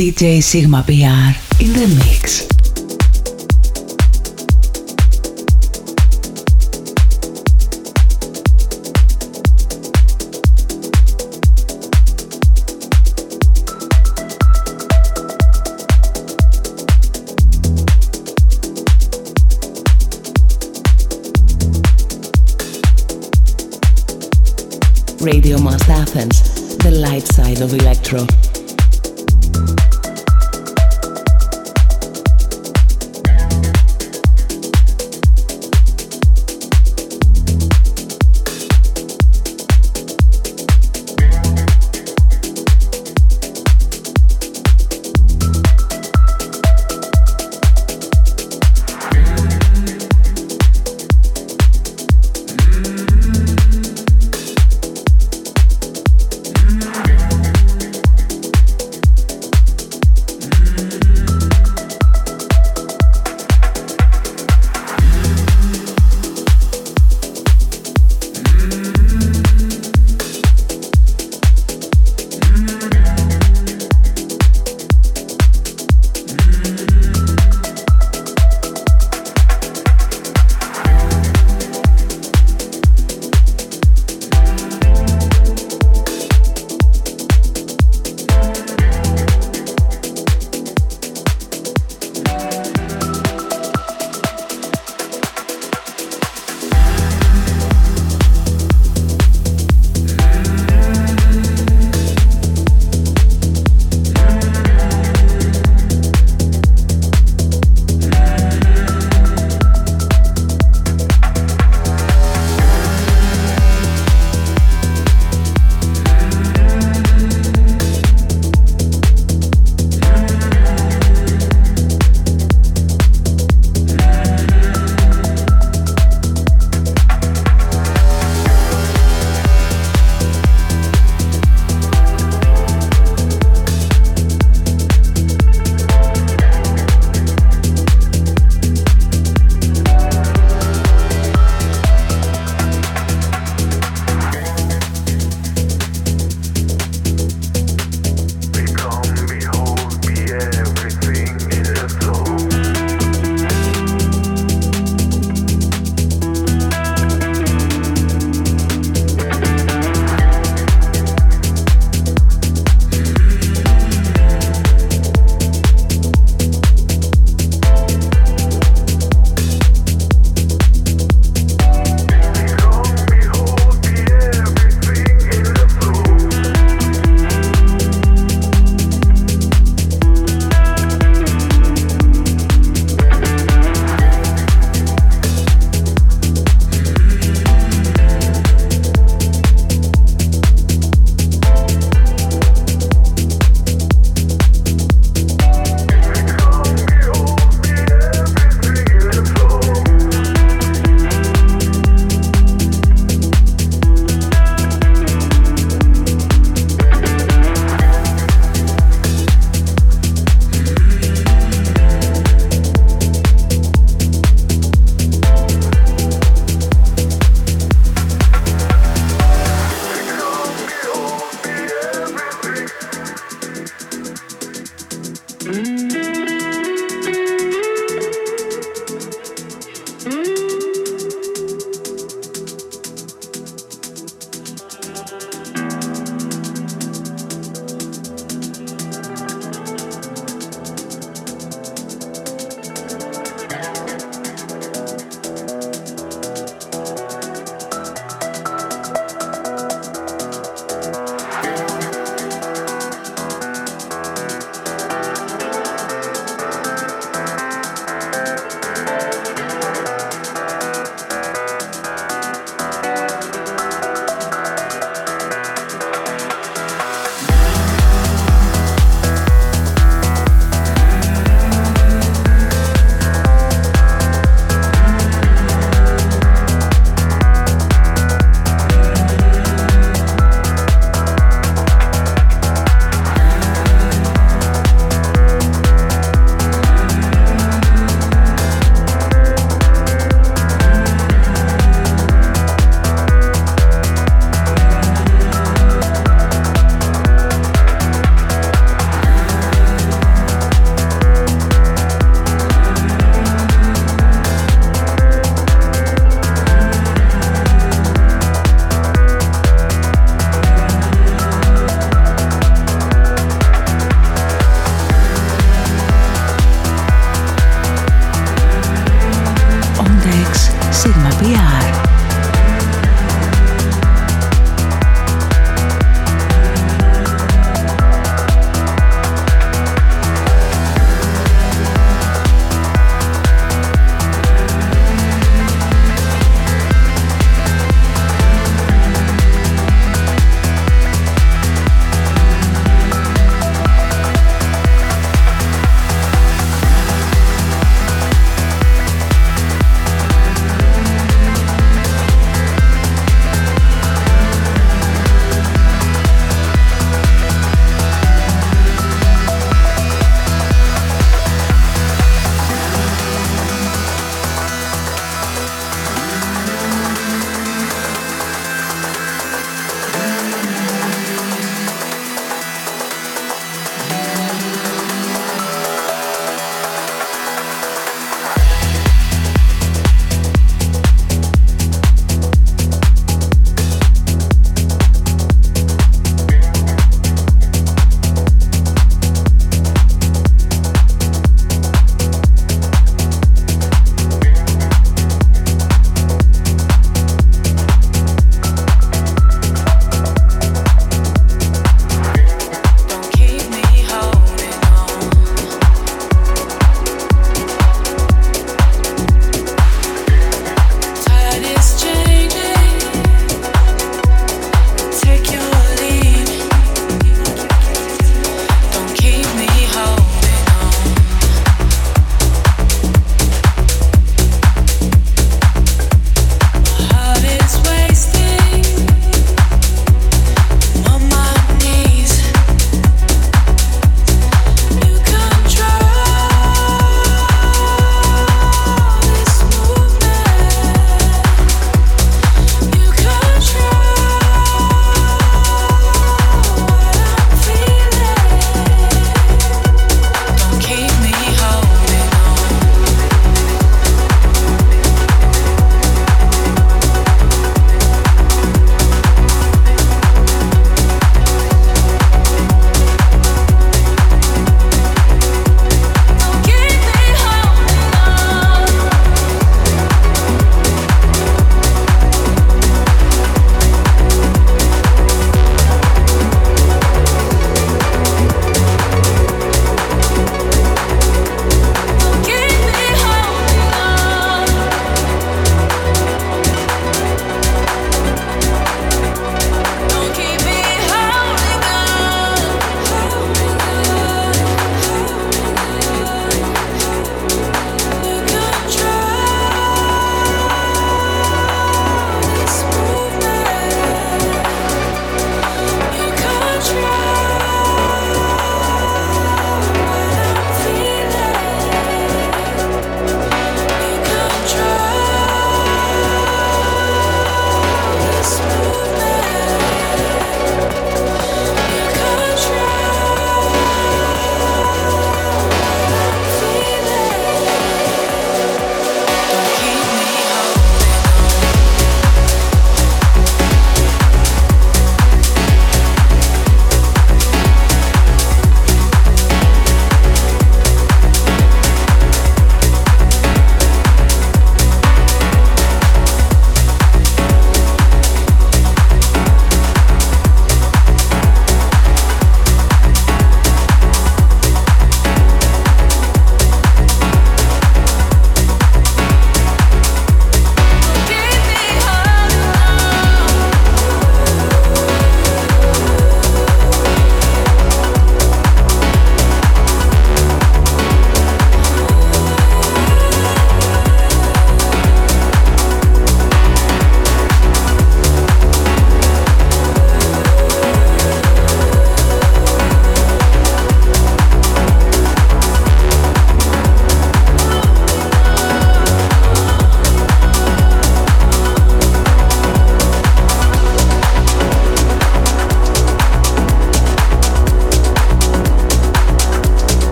DJ Sigma PR in the mix. Radio Must Athens, the light side of electro.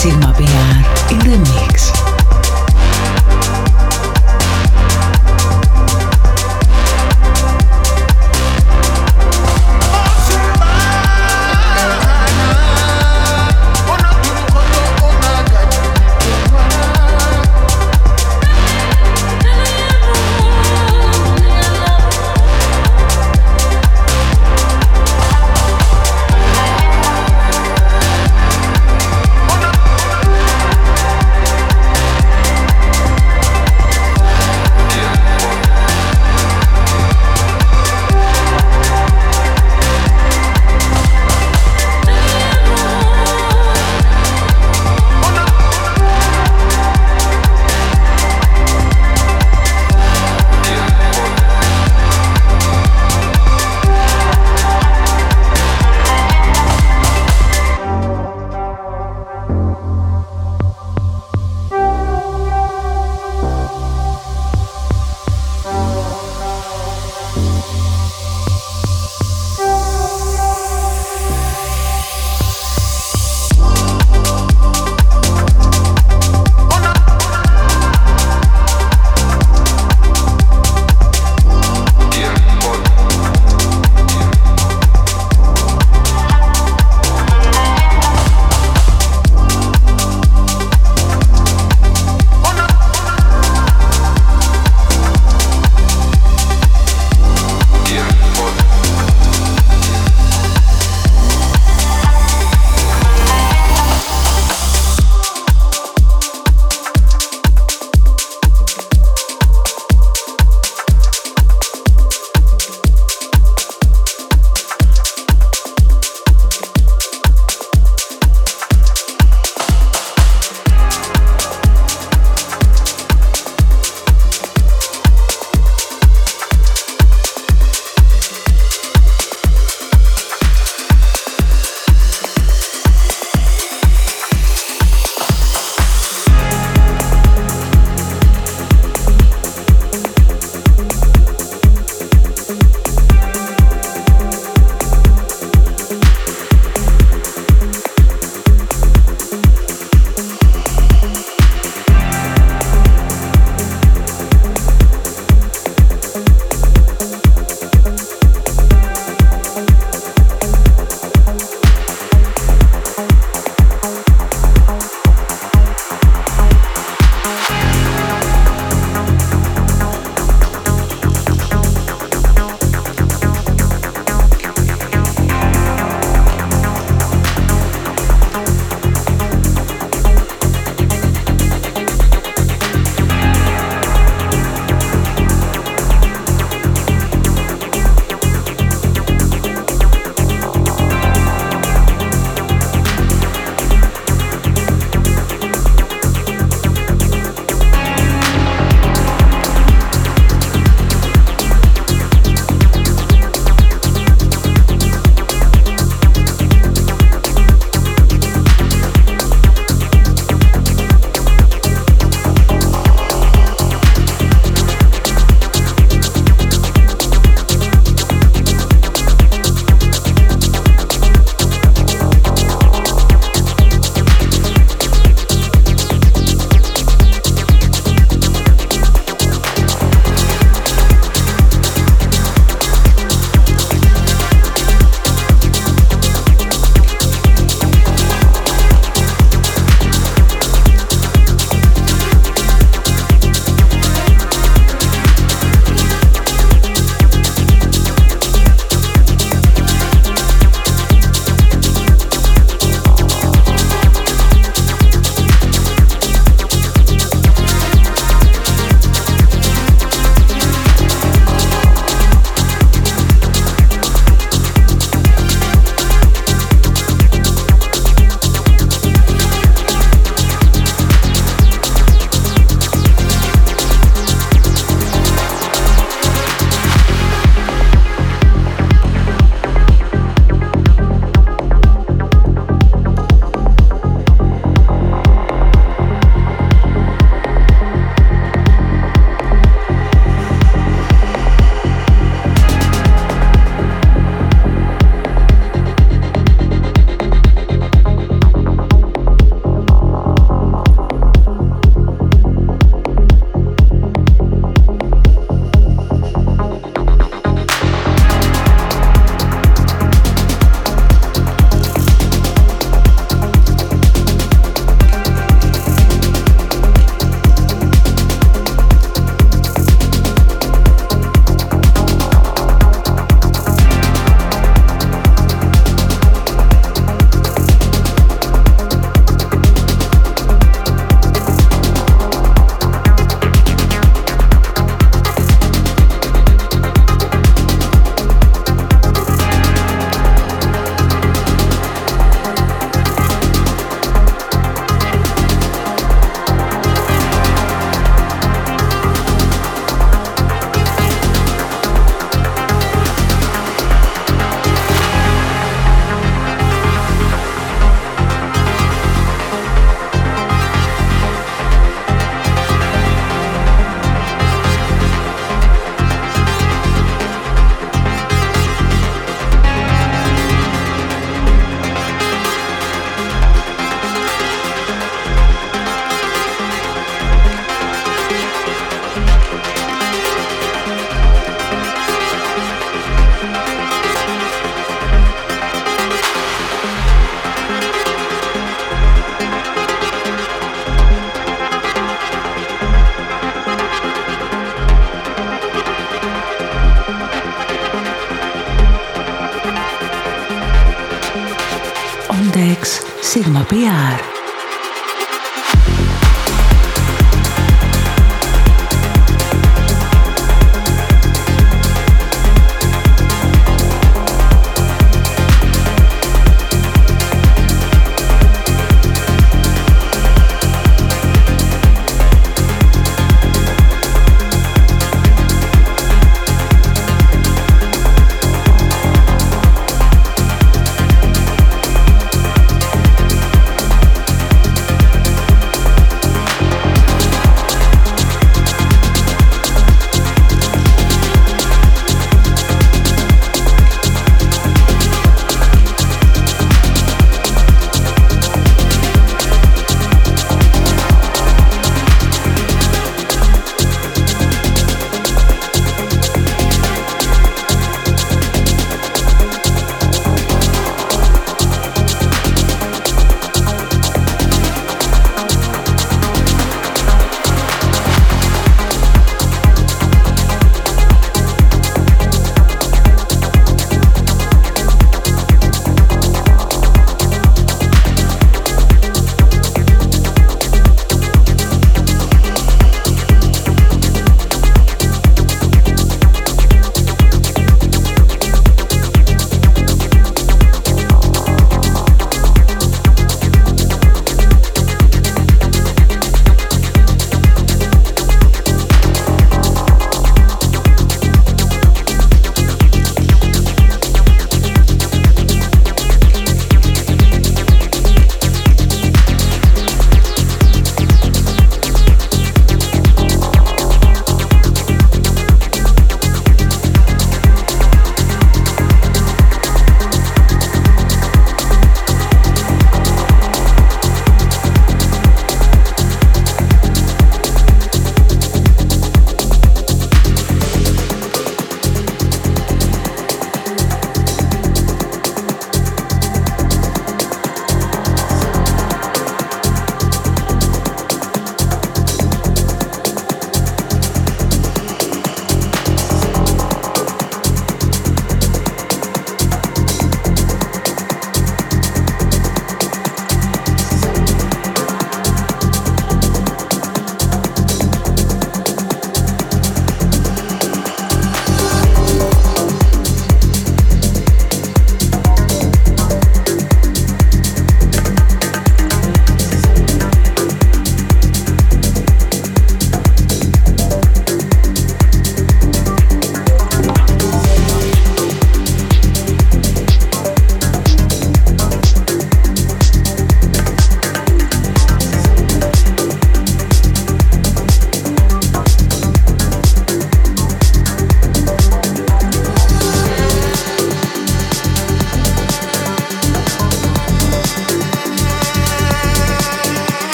Sigma PR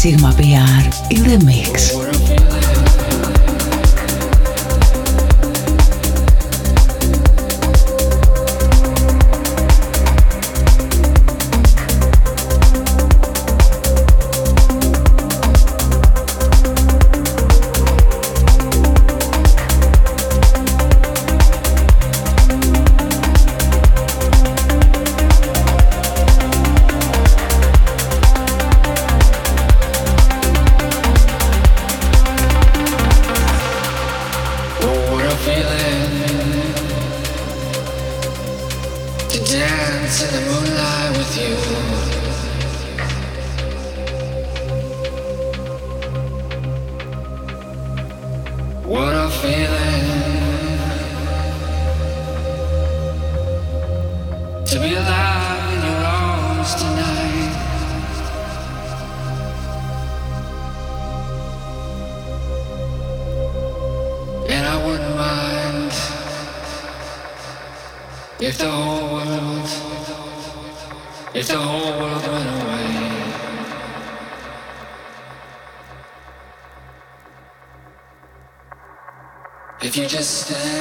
DJ Sigma PR in the mix. If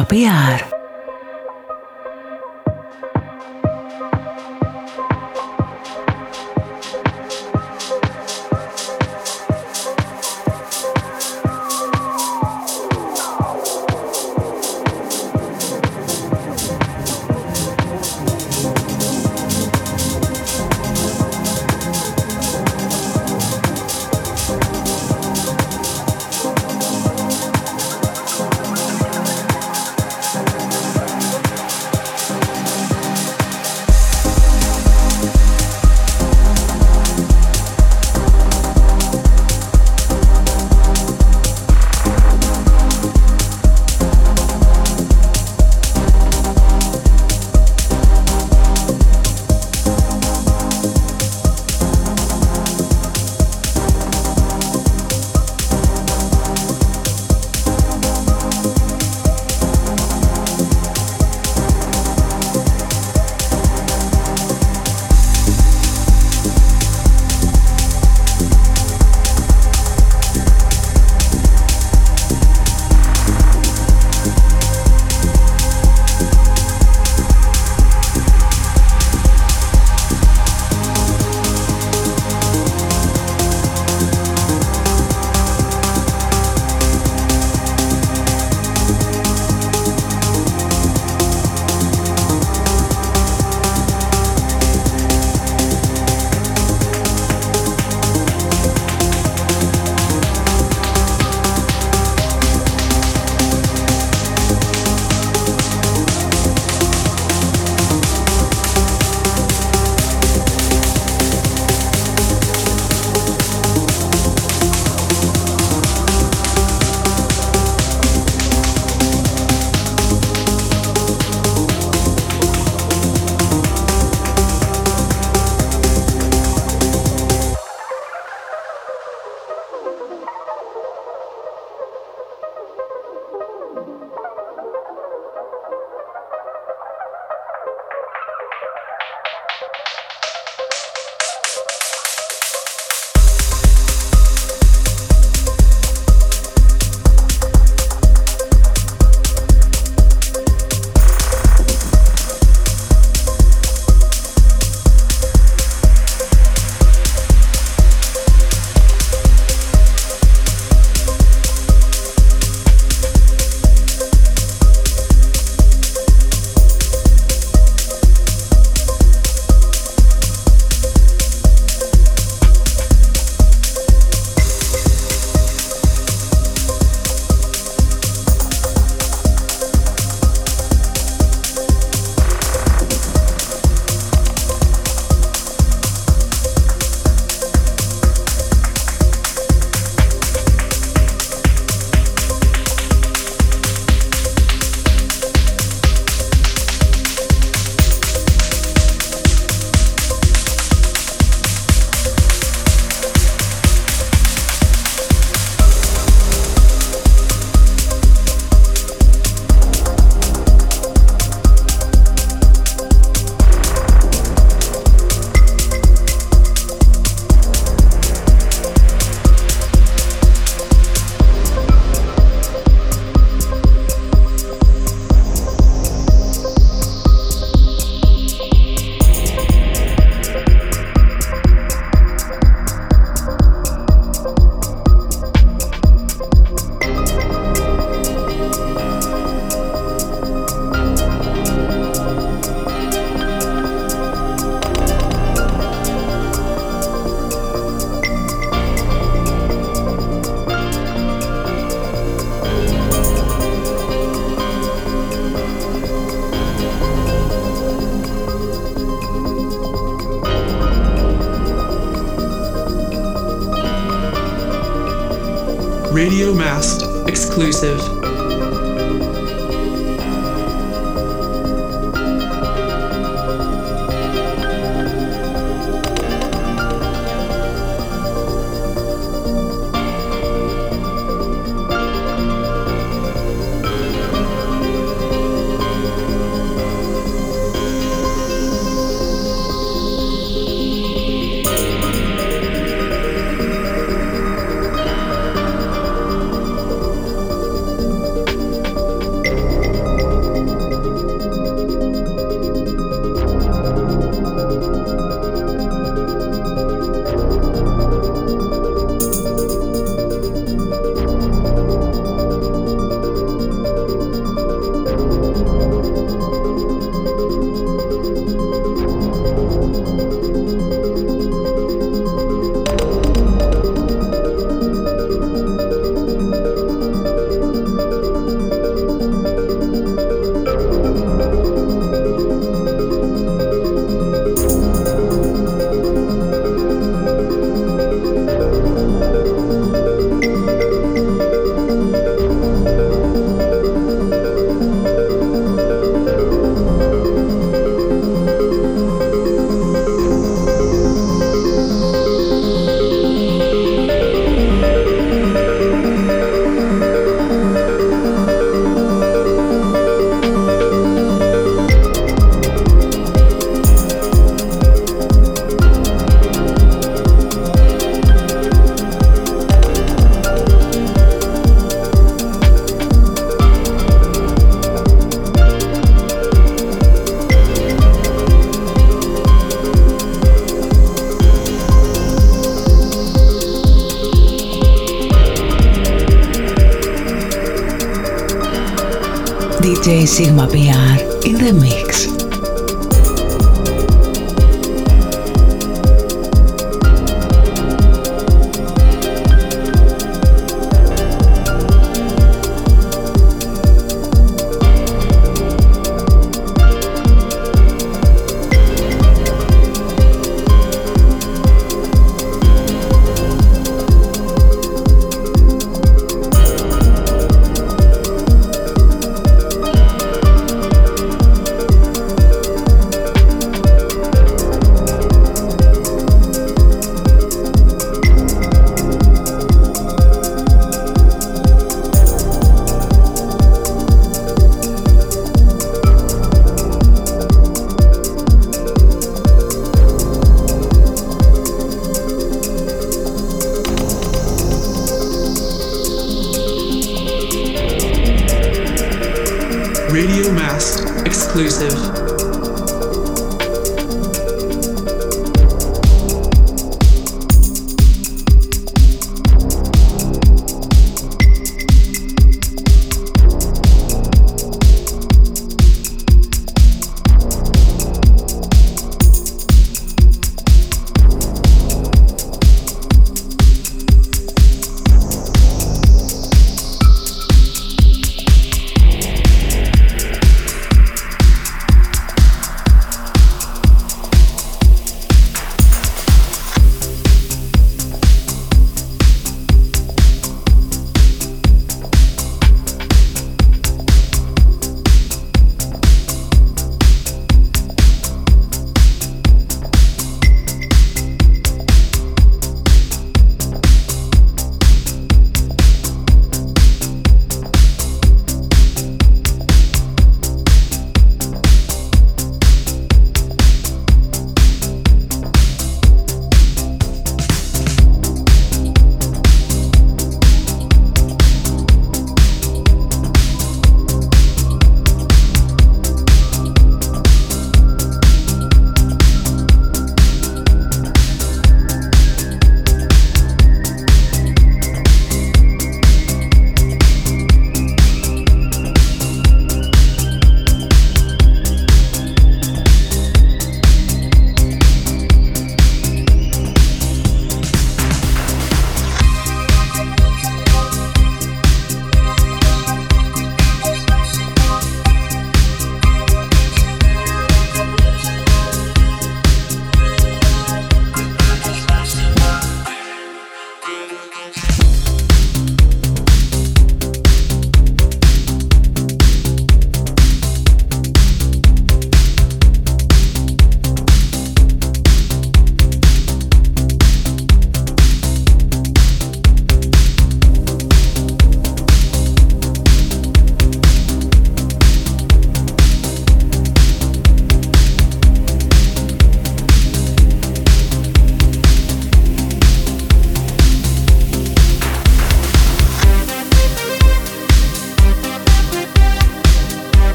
Sigma PR. Sigma PR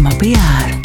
Mapear